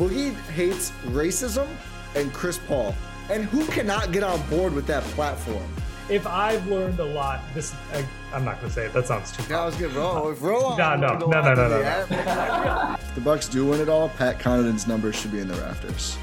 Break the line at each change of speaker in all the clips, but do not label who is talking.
Boogie hates racism and Chris Paul. And who cannot get on board with that platform?
If I've learned a lot, this I, I'm not gonna say it. That sounds too.
That was good, bro. If roll on,
No, no, no, no, no, no.
If the Bucks do win it all, Pat Connaughton's numbers should be in the rafters.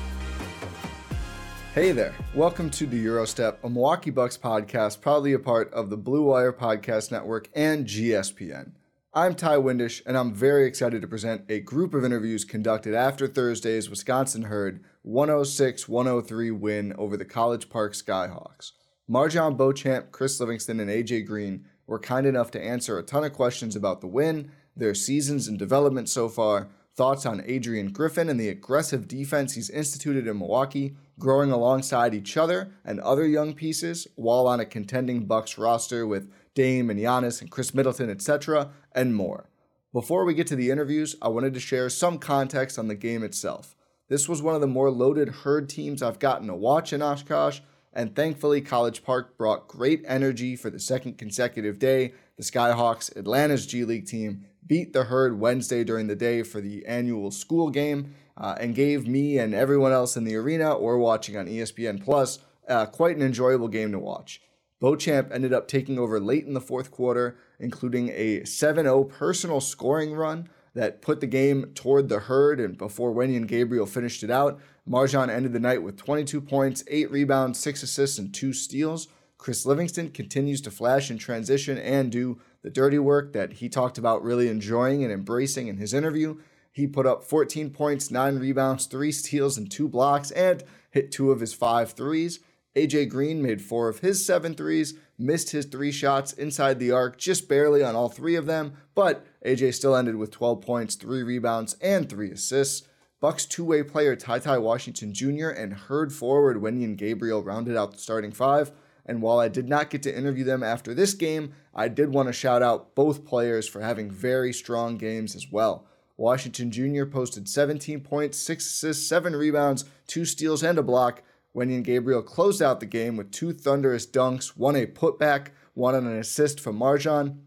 Hey there. Welcome to the Gyro Step, a Milwaukee Bucks podcast, proudly a part of the Blue Wire Podcast Network and GSPN. I'm Ti Windisch, and I'm very excited to present a group of interviews conducted after Thursday's Wisconsin Herd 106 103 win over the College Park Skyhawks. MarJon Beauchamp, Chris Livingston, and AJ Green were kind enough to answer a ton of questions about the win, their seasons and development so far, thoughts on Adrian Griffin and the aggressive defense he's instituted in Milwaukee, growing alongside each other and other young pieces while on a contending Bucks roster with Dame and Giannis and Khris Middleton, etc., and more. Before we get to the interviews, I wanted to share some context on the game itself. This was one of the more loaded herd teams I've gotten to watch in Oshkosh, and thankfully, College Park brought great energy for the second consecutive day. The Skyhawks, Atlanta's G League team, beat the herd Wednesday during the day for the annual school game uh, and gave me and everyone else in the arena or watching on ESPN Plus uh, quite an enjoyable game to watch. Beauchamp ended up taking over late in the fourth quarter, including a 7 0 personal scoring run that put the game toward the herd. And before Wenyen Gabriel finished it out, MarJon ended the night with 22 points, 8 rebounds, 6 assists, and 2 steals. Chris Livingston continues to flash in transition and do the dirty work that he talked about really enjoying and embracing in his interview. He put up 14 points, 9 rebounds, 3 steals, and 2 blocks, and hit 2 of his 5 threes. AJ Green made 4 of his seven threes, missed his 3 shots inside the arc just barely on all 3 of them, but AJ still ended with 12 points, 3 rebounds, and 3 assists. Bucks two-way player Ty Ty Washington Jr. and herd forward Wenyen Gabriel rounded out the starting five. And while I did not get to interview them after this game, I did want to shout out both players for having very strong games as well. Washington Jr. posted 17 points, 6 assists, 7 rebounds, 2 steals, and a block. Wenyen Gabriel closed out the game with two thunderous dunks, one a putback, one on an assist from MarJon.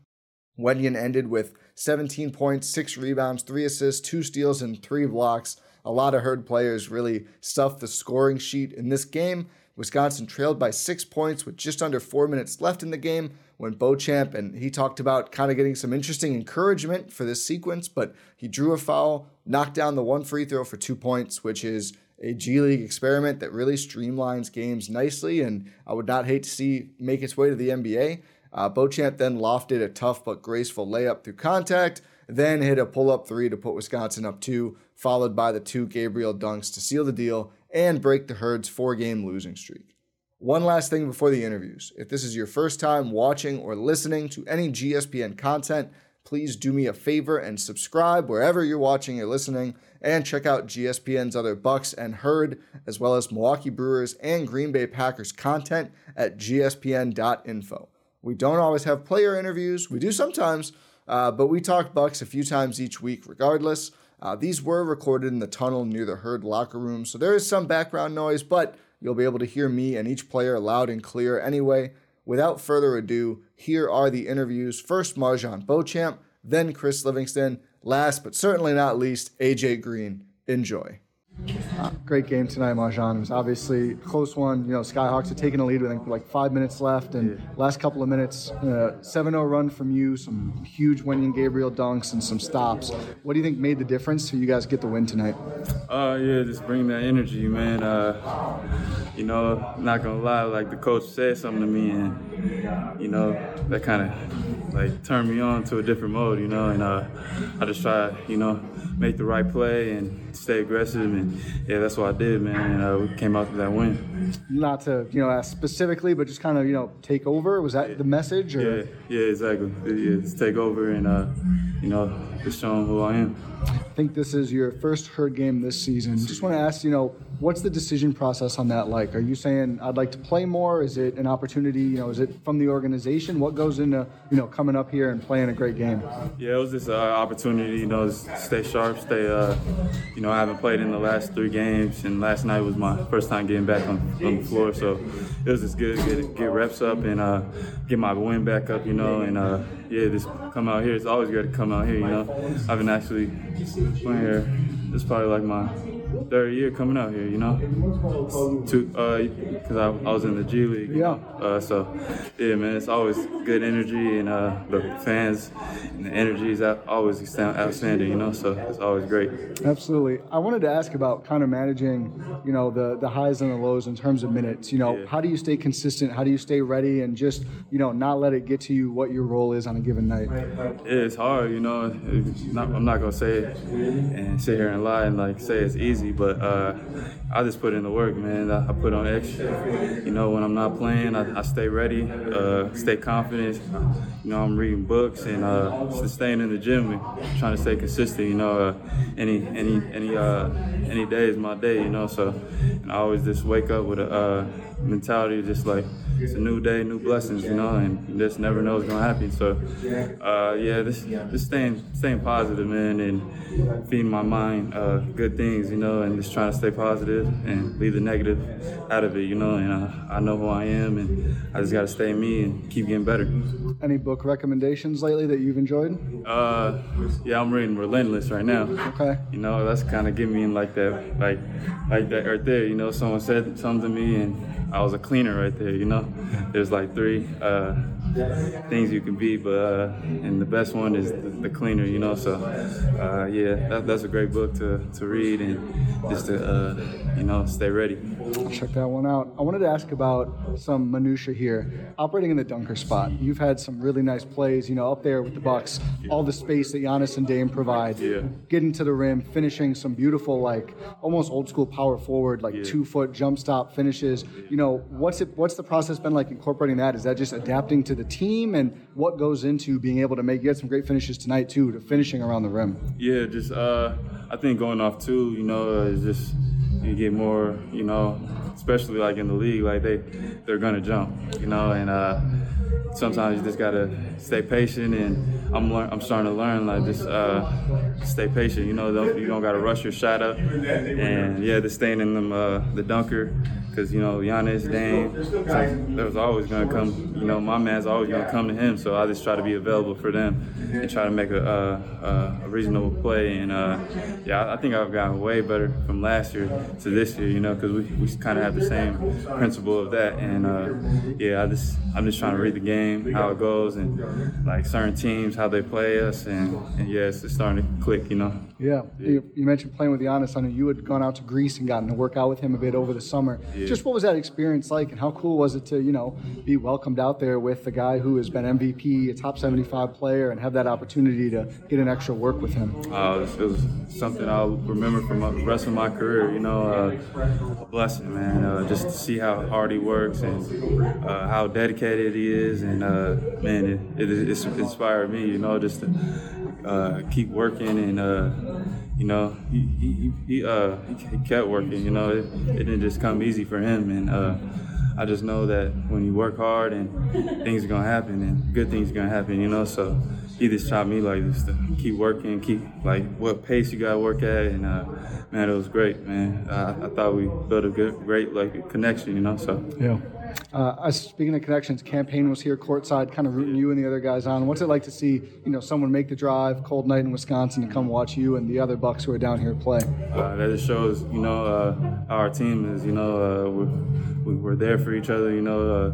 Wenyen ended with 17 points, 6 rebounds, 3 assists, 2 steals, and 3 blocks. A lot of herd players really stuffed the scoring sheet in this game. Wisconsin trailed by 6 points with just under 4 minutes left in the game when Beauchamp, and he talked about kind of getting some interesting encouragement for this sequence, but he drew a foul, knocked down the one free throw for 2 points, which is a G League experiment that really streamlines games nicely, and I would not hate to see make its way to the NBA. Uh, Beauchamp then lofted a tough but graceful layup through contact, then hit a pull up three to put Wisconsin up two, followed by the two Gabriel dunks to seal the deal and break the Herd's four game losing streak. One last thing before the interviews. If this is your first time watching or listening to any GSPN content, please do me a favor and subscribe wherever you're watching or listening, and check out GSPN's other Bucks and Herd, as well as Milwaukee Brewers and Green Bay Packers content at gspn.info. We don't always have player interviews, we do sometimes, uh, but we talk Bucks a few times each week regardless. Uh, these were recorded in the tunnel near the Herd locker room, so there is some background noise, but you'll be able to hear me and each player loud and clear anyway.
Without further ado, here are the interviews. First, MarJon Beauchamp, then Chris Livingston. Last but certainly not least, AJ Green. Enjoy. Uh, great game tonight, MarJon. It was obviously a close one. You know, Skyhawks had taken a lead with like five minutes left, and yeah. last couple of minutes, uh, 7-0 run from you, some huge Wenyen Gabriel dunks and some stops. What do you think made the difference for you guys get the win tonight?
Uh, yeah, just bring that energy, man. Uh, you know, not gonna lie, like the coach said something to me, and you know, that kind of like turned me on to a different mode, you know, and uh, I just try, you know, make the right play and stay aggressive, and yeah, that's what I did, man. And uh, we came out with that win.
Not to you know ask specifically, but just kind of you know take over. Was that
yeah.
the message? Or?
Yeah, yeah, exactly. Yeah, just take over and uh, you know just show them who I am.
I think this is your first herd game this season. Just want to ask, you know, what's the decision process on that like? Are you saying I'd like to play more? Is it an opportunity? You know, is it from the organization? What goes into you know coming up here and playing a great game?
Yeah, it was just an opportunity. You know, stay sharp, stay. Uh, you know, I haven't played in the last three games, and last night was my first time getting back on, on the floor. So it was just good to get, get reps up and uh, get my win back up. You know, and uh, yeah, just come out here. It's always good to come out here. You know, I've been actually playing here. It's probably like my third year coming out here, you know, because uh, I, I, was in the G League.
Yeah.
Uh, so yeah, man, it's always good energy, and uh, the fans and the energy is always outstanding, you know. So it's always great.
Absolutely. I wanted to ask about kind of managing, you know, the the highs and the lows in terms of minutes. You know, yeah. how do you stay consistent? How do you stay ready, and just you know not let it get to you what your role is on a given night?
Yeah, it's hard, you know. Not, I'm not gonna say it and sit here and lie and like say it's easy easy, but uh, I just put in the work, man. I, put on extra. You know, when I'm not playing, I, I stay ready, uh, stay confident. You know, I'm reading books and uh, staying in the gym and trying to stay consistent. You know, uh, any any any uh, any day is my day. You know, so I always just wake up with a uh, mentality just like it's a new day, new blessings, you know, and just never know what's gonna happen. So, uh, yeah, this just staying staying positive, man, and feeding my mind uh, good things, you know, and just trying to stay positive and leave the negative out of it, you know. And uh, I know who I am, and I just gotta stay me and keep getting better.
Any book recommendations lately that you've enjoyed?
Uh, yeah, I'm reading Relentless right now.
Okay.
You know, that's kind of getting me in like that, like like that right there. You know, someone said something to me and I was a cleaner right there, you know. There's like three uh, things you can be, but uh, and the best one is the, the cleaner, you know. So uh, yeah, that, that's a great book to, to read and just to uh, you know stay ready.
I'll check that one out. I wanted to ask about some minutia here. Operating in the dunker spot, you've had some really nice plays, you know, up there with the Bucks. All the space that Giannis and Dame provide.
Yeah.
Getting to the rim, finishing some beautiful, like almost old school power forward, like yeah. two foot jump stop finishes. You know, what's it? What's the process been like incorporating that? Is that just adapting to the team, and what goes into being able to make? You had some great finishes tonight too, to finishing around the rim.
Yeah, just uh, I think going off too, you know, is just you get more, you know, especially like in the league, like they they're gonna jump, you know, and uh, sometimes you just gotta stay patient. And I'm lear- I'm starting to learn like just uh, stay patient. You know, don't, you don't gotta rush your shot up. And yeah, just staying in them uh, the dunker because you know Giannis, Dame, there was always gonna come. You know, my man's always gonna come to him. So I just try to be available for them and try to make a, a, a reasonable play. And uh, yeah, I think I've gotten way better from last year to this year. You know, because we, we kind of have the same principle of that. And uh, yeah, I just I'm just trying to read the game, how it goes, and like certain teams how they play us. And, and yeah, it's starting to click. You know.
Yeah. You, you, mentioned playing with Giannis. I know you had gone out to Greece and gotten to work out with him a bit over the summer.
Yeah.
Just what was that experience like, and how cool was it to you know be welcomed out there with the guy who has been MVP, a top 75 player, and have that opportunity to get an extra work with him?
Uh, it was something I'll remember from the rest of my career. You know, uh, a blessing, man. Uh, just to see how hard he works and uh, how dedicated he is, and uh, man, it, it, it's inspired me. You know, just to uh, keep working and uh, you know he he he, uh, he kept working. You know, it, it, didn't just come easy for him, and uh, I just know that when you work hard and things are gonna happen and good things are gonna happen. You know, so he just taught me like just to keep working, keep like what pace you gotta work at, and uh, man, it was great, man. I, I thought we built a good, great like connection. You know, so
yeah. Uh, speaking of connections, Cam Payne was here courtside, kind of rooting you and the other guys on. What's it like to see you know someone make the drive, cold night in Wisconsin, to come watch you and the other Bucks who are down here play?
Uh, that just shows you know uh, our team is. You know, uh, we're, we're there for each other. You know uh,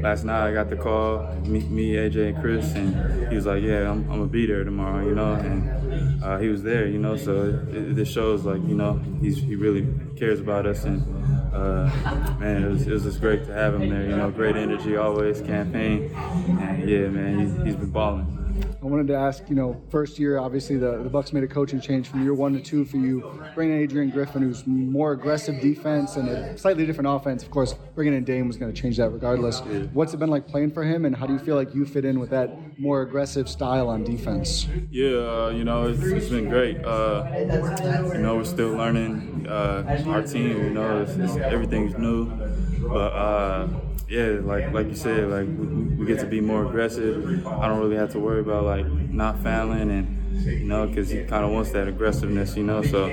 last night I got the call, me, me, AJ, and Chris, and he was like, "Yeah, I'm, I'm gonna be there tomorrow," you know, and uh, he was there, you know. So it, it shows, like, you know, he's he really cares about us, and uh, man, it was, it was just great to have him there. You know, great energy always, Cam Payne. And yeah, man, he's, he's been balling.
I wanted to ask, you know, first year, obviously the, the Bucks made a coaching change from year one to two for you, bringing in Adrian Griffin, who's more aggressive defense and a slightly different offense. Of course, bringing in Dame was going to change that regardless. What's it been like playing for him, and how do you feel like you fit in with that more aggressive style on defense?
Yeah, uh, you know, it's, it's been great. Uh, you know, we're still learning uh, our team. You know, it's, it's, everything's new, but uh, yeah, like like you said, like we, we, get to be more aggressive. I don't really have to worry about like not fouling and you know because he kind of wants that aggressiveness, you know. So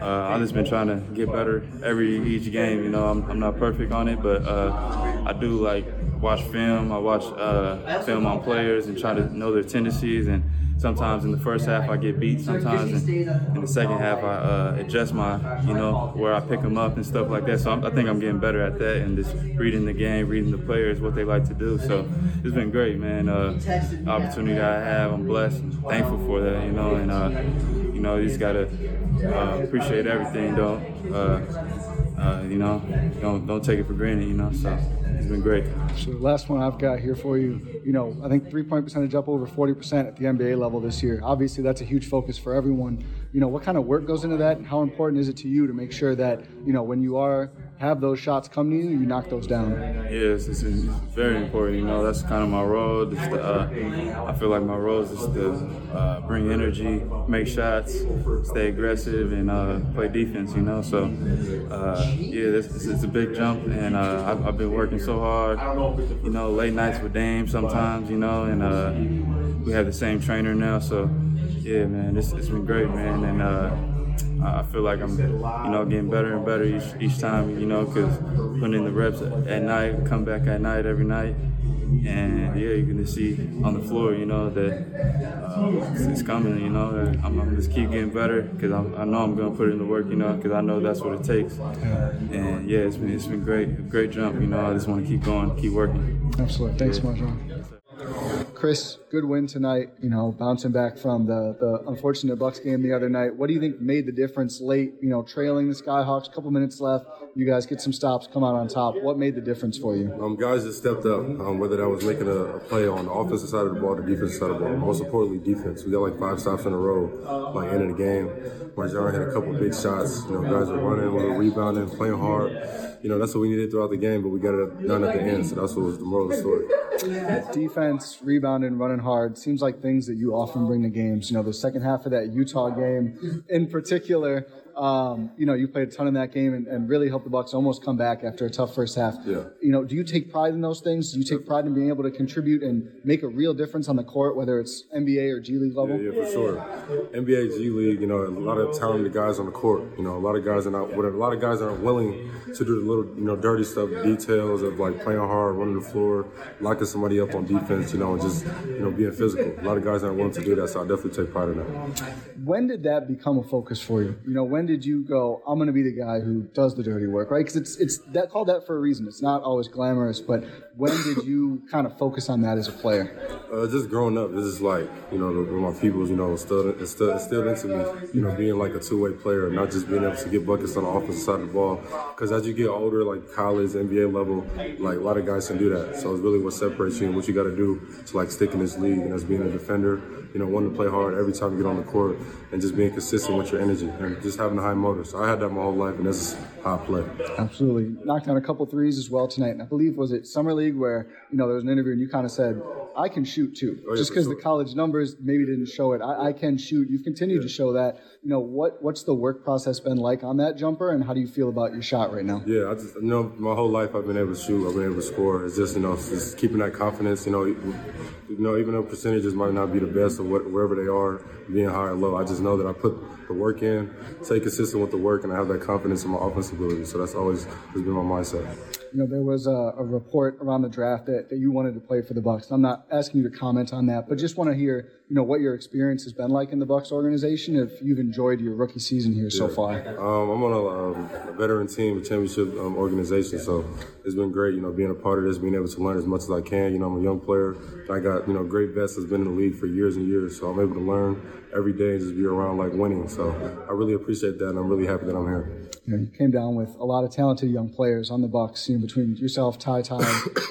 uh, I've just been trying to get better every each game. You know, I'm, I'm not perfect on it, but uh, I do like watch film. I watch uh, film on players and try to know their tendencies and sometimes in the first half I get beat. Sometimes in, in the second half I uh, adjust my, you know, where I pick them up and stuff like that. So I'm, i think I'm getting better at that and just reading the game, reading the players, what they like to do. So it's been great, man. Uh, opportunity I have, I'm blessed, and thankful for that, you know, and uh, you know, you just gotta uh, appreciate everything. Don't, uh, uh, you know, don't don't take it for granted, you know. So it's been great.
So the last one I've got here for you, you know, I think three-point percentage up over 40% at the NBA level this year. Obviously, that's a huge focus for everyone. You know, what kind of work goes into that, and how important is it to you to make sure that you know when you are have those shots come to you, you knock those down?
Yes, it's, it's very important. You know, that's kind of my role. Uh, I feel like my role is to uh, bring energy, make shots, stay aggressive, and uh, play defense. You know, so uh, yeah, this, this, is a big jump, and uh, I've, I've, been working so hard. You know, late nights with Dame sometimes. You know, and uh, we have the same trainer now, so yeah, man, it's, it's been great, man, and I feel like I'm, you know, getting better and better each, each time, you know, because putting in the reps at night, come back at night every night, and yeah, you're gonna see on the floor, you know, that uh, it's, it's, coming, you know. I'm, I'm, just keep getting better because I know I'm gonna put in the work, you know, because I know that's what it takes. And yeah, it's been it's been great, great jump, you know. I just want to keep going, keep working.
Absolutely. Thanks, MarJon. Chris, good win tonight. You know, bouncing back from the the unfortunate Bucks game the other night. What do you think made the difference late? You know, trailing the Skyhawks, a couple minutes left. You guys get some stops, come out on top. What made the difference for you?
Um, guys just stepped up. Um, whether that was making a, a, play on the offensive side of the ball, the defensive side of the ball. Most importantly, defense. We got like five stops in a row by the end of the game. MarJon had a couple big shots. You know, guys are running, we were rebounding, playing hard you know, that's what we needed throughout the game, but we got it done at the end. So that's what was the moral of the story.
Defense, rebounding, running hard seems like things that you often bring to games. You know, the second half of that Utah game in particular, um, you know, you played a ton in that game and, and, really helped the Bucks almost come back after a tough first half.
Yeah.
You know, do you take pride in those things? Do you take pride in being able to contribute and make a real difference on the court, whether it's NBA or G League level?
Yeah, yeah, for sure. NBA, G League, you know, a lot of talented guys on the court. You know, a lot of guys are not, a lot of guys aren't willing to do the little, you know, dirty stuff, details of like playing hard, running the floor, locking somebody up on defense, you know, and just, you know, being physical. A lot of guys aren't willing to do that, so I definitely take pride in that.
When did that become a focus for you? You know, when did you go, I'm going to be the guy who does the dirty work, right? Because it's it's that called that for a reason. It's not always glamorous, but when did you kind of focus on that as a player?
Uh, just growing up, this is like you know my peoples, you know, still it's still instilled into me, you know, being like a two way player, not just being able to get buckets on the offensive side of the ball. Because as you get older, like college, NBA level, like a lot of guys can do that. So it's really what separates you and what you got to do to like stick in this league and as being a defender you know, wanting to play hard every time you get on the court and just being consistent with your energy and just having a high motor. So I had that my whole life, and that's how I play.
Absolutely. Knocked down a couple threes as well tonight. And I believe, was it Summer League where, you know, there was an interview and you kind of said, I can shoot too. Oh, yeah, just because sure. the college numbers maybe didn't show it. I, I can shoot. You've continued yeah. to show that. You know, what what's the work process been like on that jumper and how do you feel about your shot right now?
Yeah, I just, you know, my whole life I've been able to shoot. I've been able to score. It's just, you know, just keeping that confidence, you know, you know, even though percentages might not be the best or what, wherever they are, being high or low, I just know that I put the work in, stay consistent with the work and I have that confidence in my offensive ability. So that's always has been my mindset.
You know, there was a, a report around the draft that, that you wanted to play for the Bucks. I'm not asking you to comment on that, but just want to hear, you know, what your experience has been like in the Bucks organization. If you've enjoyed your rookie season here yeah. so far.
Um, I'm on a, um, a, veteran team, a championship um, organization, so it's been great. You know, being a part of this, being able to learn as much as I can. You know, I'm a young player. I got you know great vets that's been in the league for years and years, so I'm able to learn every day and just be around like winning. So I really appreciate that, and I'm really happy that I'm here
you know, you came down with a lot of talented young players on the Bucks. You know, between yourself, Ty Ty,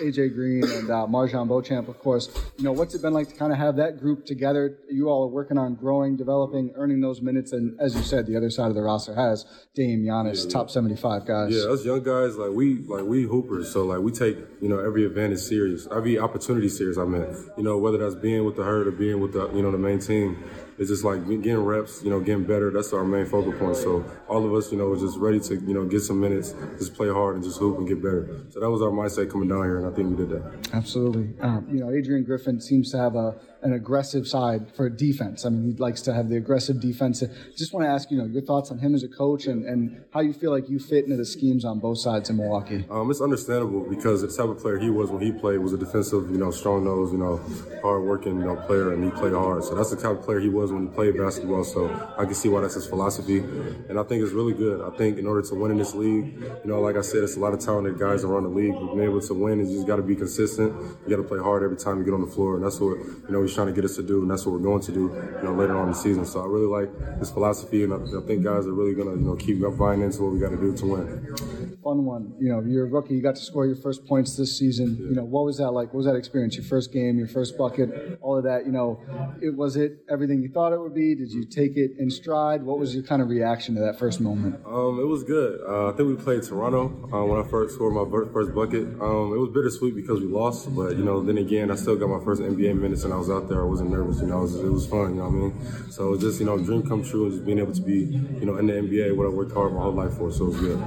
AJ Green, and uh, MarJon Beauchamp, of course. You know, what's it been like to kind of have that group together? You all are working on growing, developing, earning those minutes, and as you said, the other side of the roster has Dame, Giannis, yeah, top seventy-five guys.
Yeah, us young guys, like we, like we hoopers, so like we take you know every advantage serious, every opportunity serious. I mean, you know, whether that's being with the herd or being with the you know the main team it's just like getting reps, you know, getting better. That's our main focal point. So all of us, you know, was just ready to, you know, get some minutes, just play hard and just hoop and get better. So that was our mindset coming down here, and I think we did that.
Absolutely. Um, you know, Adrian Griffin seems to have a an aggressive side for defense. I mean, he likes to have the aggressive defense. Just want to ask, you know, your thoughts on him as a coach and, and how you feel like you fit into the schemes on both sides in Milwaukee.
Um, it's understandable because the type of player he was when he played was a defensive, you know, strong nose, you know, hard working, you know, player, and he played hard. So that's the type of player he was when he played basketball. So I can see why that's his philosophy, and I think it's really good. I think in order to win in this league, you know, like I said, it's a lot of talented guys around the league. Being able to win is you just got to be consistent. You got to play hard every time you get on the floor, and that's what you know he's trying to get us to do and that's what we're going to do, you know, later on in the season. So I really like his philosophy, and I, I think guys are really going to, you know, keep buying into what we got to do to win.
Fun one. You know, you're a rookie. You got to score your first points this season. You know, what was that like? What was that experience? Your first game, your first bucket, all of that. You know, it was it everything you thought it would be? Did you take it in stride? What was your kind of reaction to that first moment?
Um, it was good. Uh, I think we played Toronto uh, when I first scored my first bucket. Um, it was bittersweet because we lost, but you know, then again, I still got my first NBA minutes and I was out there. I wasn't nervous. You know, it was, it was fun. You know what I mean? So it was just you know, dream come true and just being able to be you know in the NBA, what I worked hard my whole life for. So it was good.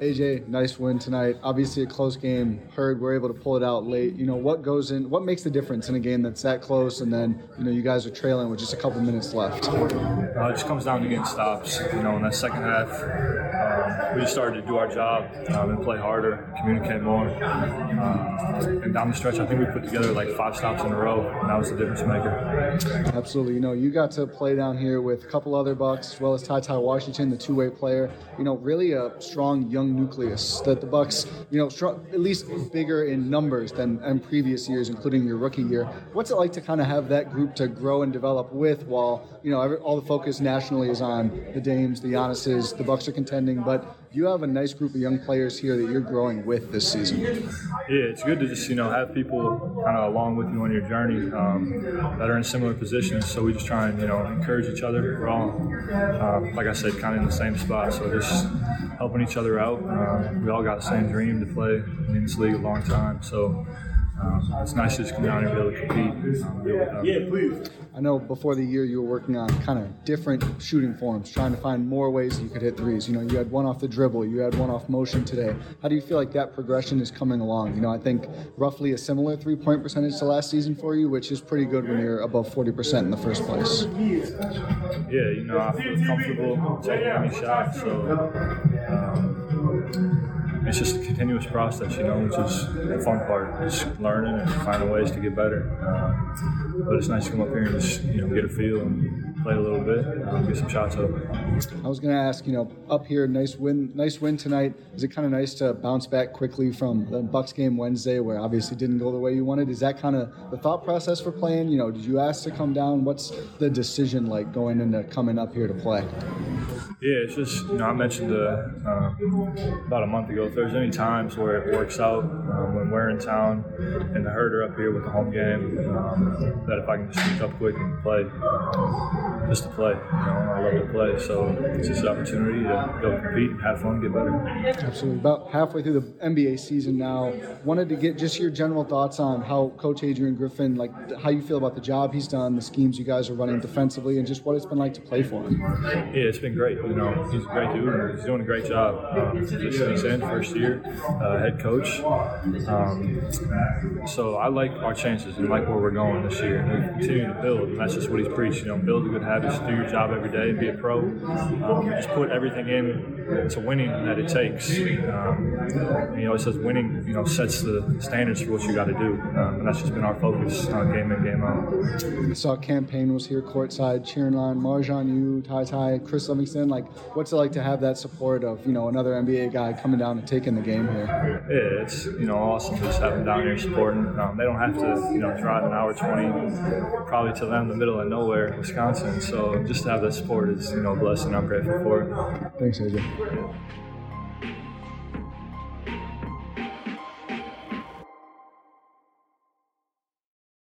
AJ, nice win tonight. Obviously, a close game. Herd we're able to pull it out late. You know what goes in? What makes the difference in a game that's that close, and then you know you guys are trailing with just a couple minutes left? Uh,
it just comes down to getting stops. You know, in that second half, um, we just started to do our job um, and play harder, communicate more. Uh, and down the stretch, I think we put together like five stops in a row, and that was the difference maker.
Absolutely. You know, you got to play down here with a couple other Bucks, as well as Ty Ty Washington, the two-way player. You know, really a strong strong young nucleus that the Bucks, you know, at least bigger in numbers than in previous years, including your rookie year. What's it like to kind of have that group to grow and develop with, while you know all the focus nationally is on the Dames, the Giannis's, the Bucks are contending, but you have a nice group of young players here that you're growing with this season.
Yeah, it's good to just you know have people kind of along with you on your journey um, that are in similar positions. So we just try and you know encourage each other. We're all, uh, like I said, kind of in the same spot. So just helping each other out. Uh, we all got the same dream to play in this league a long time. So. Um, it's nice to just come down here and be able to compete. Um, yeah,
please. I know before the year you were working on kind of different shooting forms, trying to find more ways you could hit threes. You know, you had one off the dribble, you had one off motion today. How do you feel like that progression is coming along? You know, I think roughly a similar three point percentage to last season for you, which is pretty good when you're above 40% in the first place.
Yeah, you know, I feel comfortable taking any shot, so. It's just a continuous process, you know, which is the fun part. Just learning and finding ways to get better. Um, but it's nice to come up here and just, you know, get a feel and play a little bit, um, get some shots up.
I was going to ask, you know, up here, nice win, nice win tonight. Is it kind of nice to bounce back quickly from the Bucks game Wednesday, where obviously didn't go the way you wanted? Is that kind of the thought process for playing? You know, did you ask to come down? What's the decision like going into coming up here to play?
Yeah, it's just you know I mentioned uh, uh, about a month ago. If there's any times where it works out um, when we're in town and the herd are up here with the home game, um, that if I can just sneak up quick and play, um, just to play. You know, I love to play, so it's just an opportunity to go compete, and have fun, get better.
Absolutely. About halfway through the NBA season now, wanted to get just your general thoughts on how Coach Adrian Griffin, like how you feel about the job he's done, the schemes you guys are running defensively, and just what it's been like to play for him.
Yeah, it's been great you know, he's a great dude and he's doing a great job. Um, he's in first year, uh, head coach. Um, so I like our chances and like where we're going this year. And we continue to build, and that's just what he's preached. You know, build a good habits, do your job every day, and be a pro. Um, just put everything in to winning that it takes. Um, he always says winning, you know, sets the standards for what you got to do, um, and that's just been our focus on game in, game out.
I saw Cam Payne was here courtside cheering on MarJon, you, Ty Ty, Chris Livingston. Like, what's it like to have that support of you know another NBA guy coming down and taking the game here?
Yeah, it's you know awesome just having down here supporting. Um, they don't have to you know drive an hour twenty, probably to them the middle of nowhere, Wisconsin. So just to have that support is you know a blessing. I'm grateful for.
Thanks, AJ.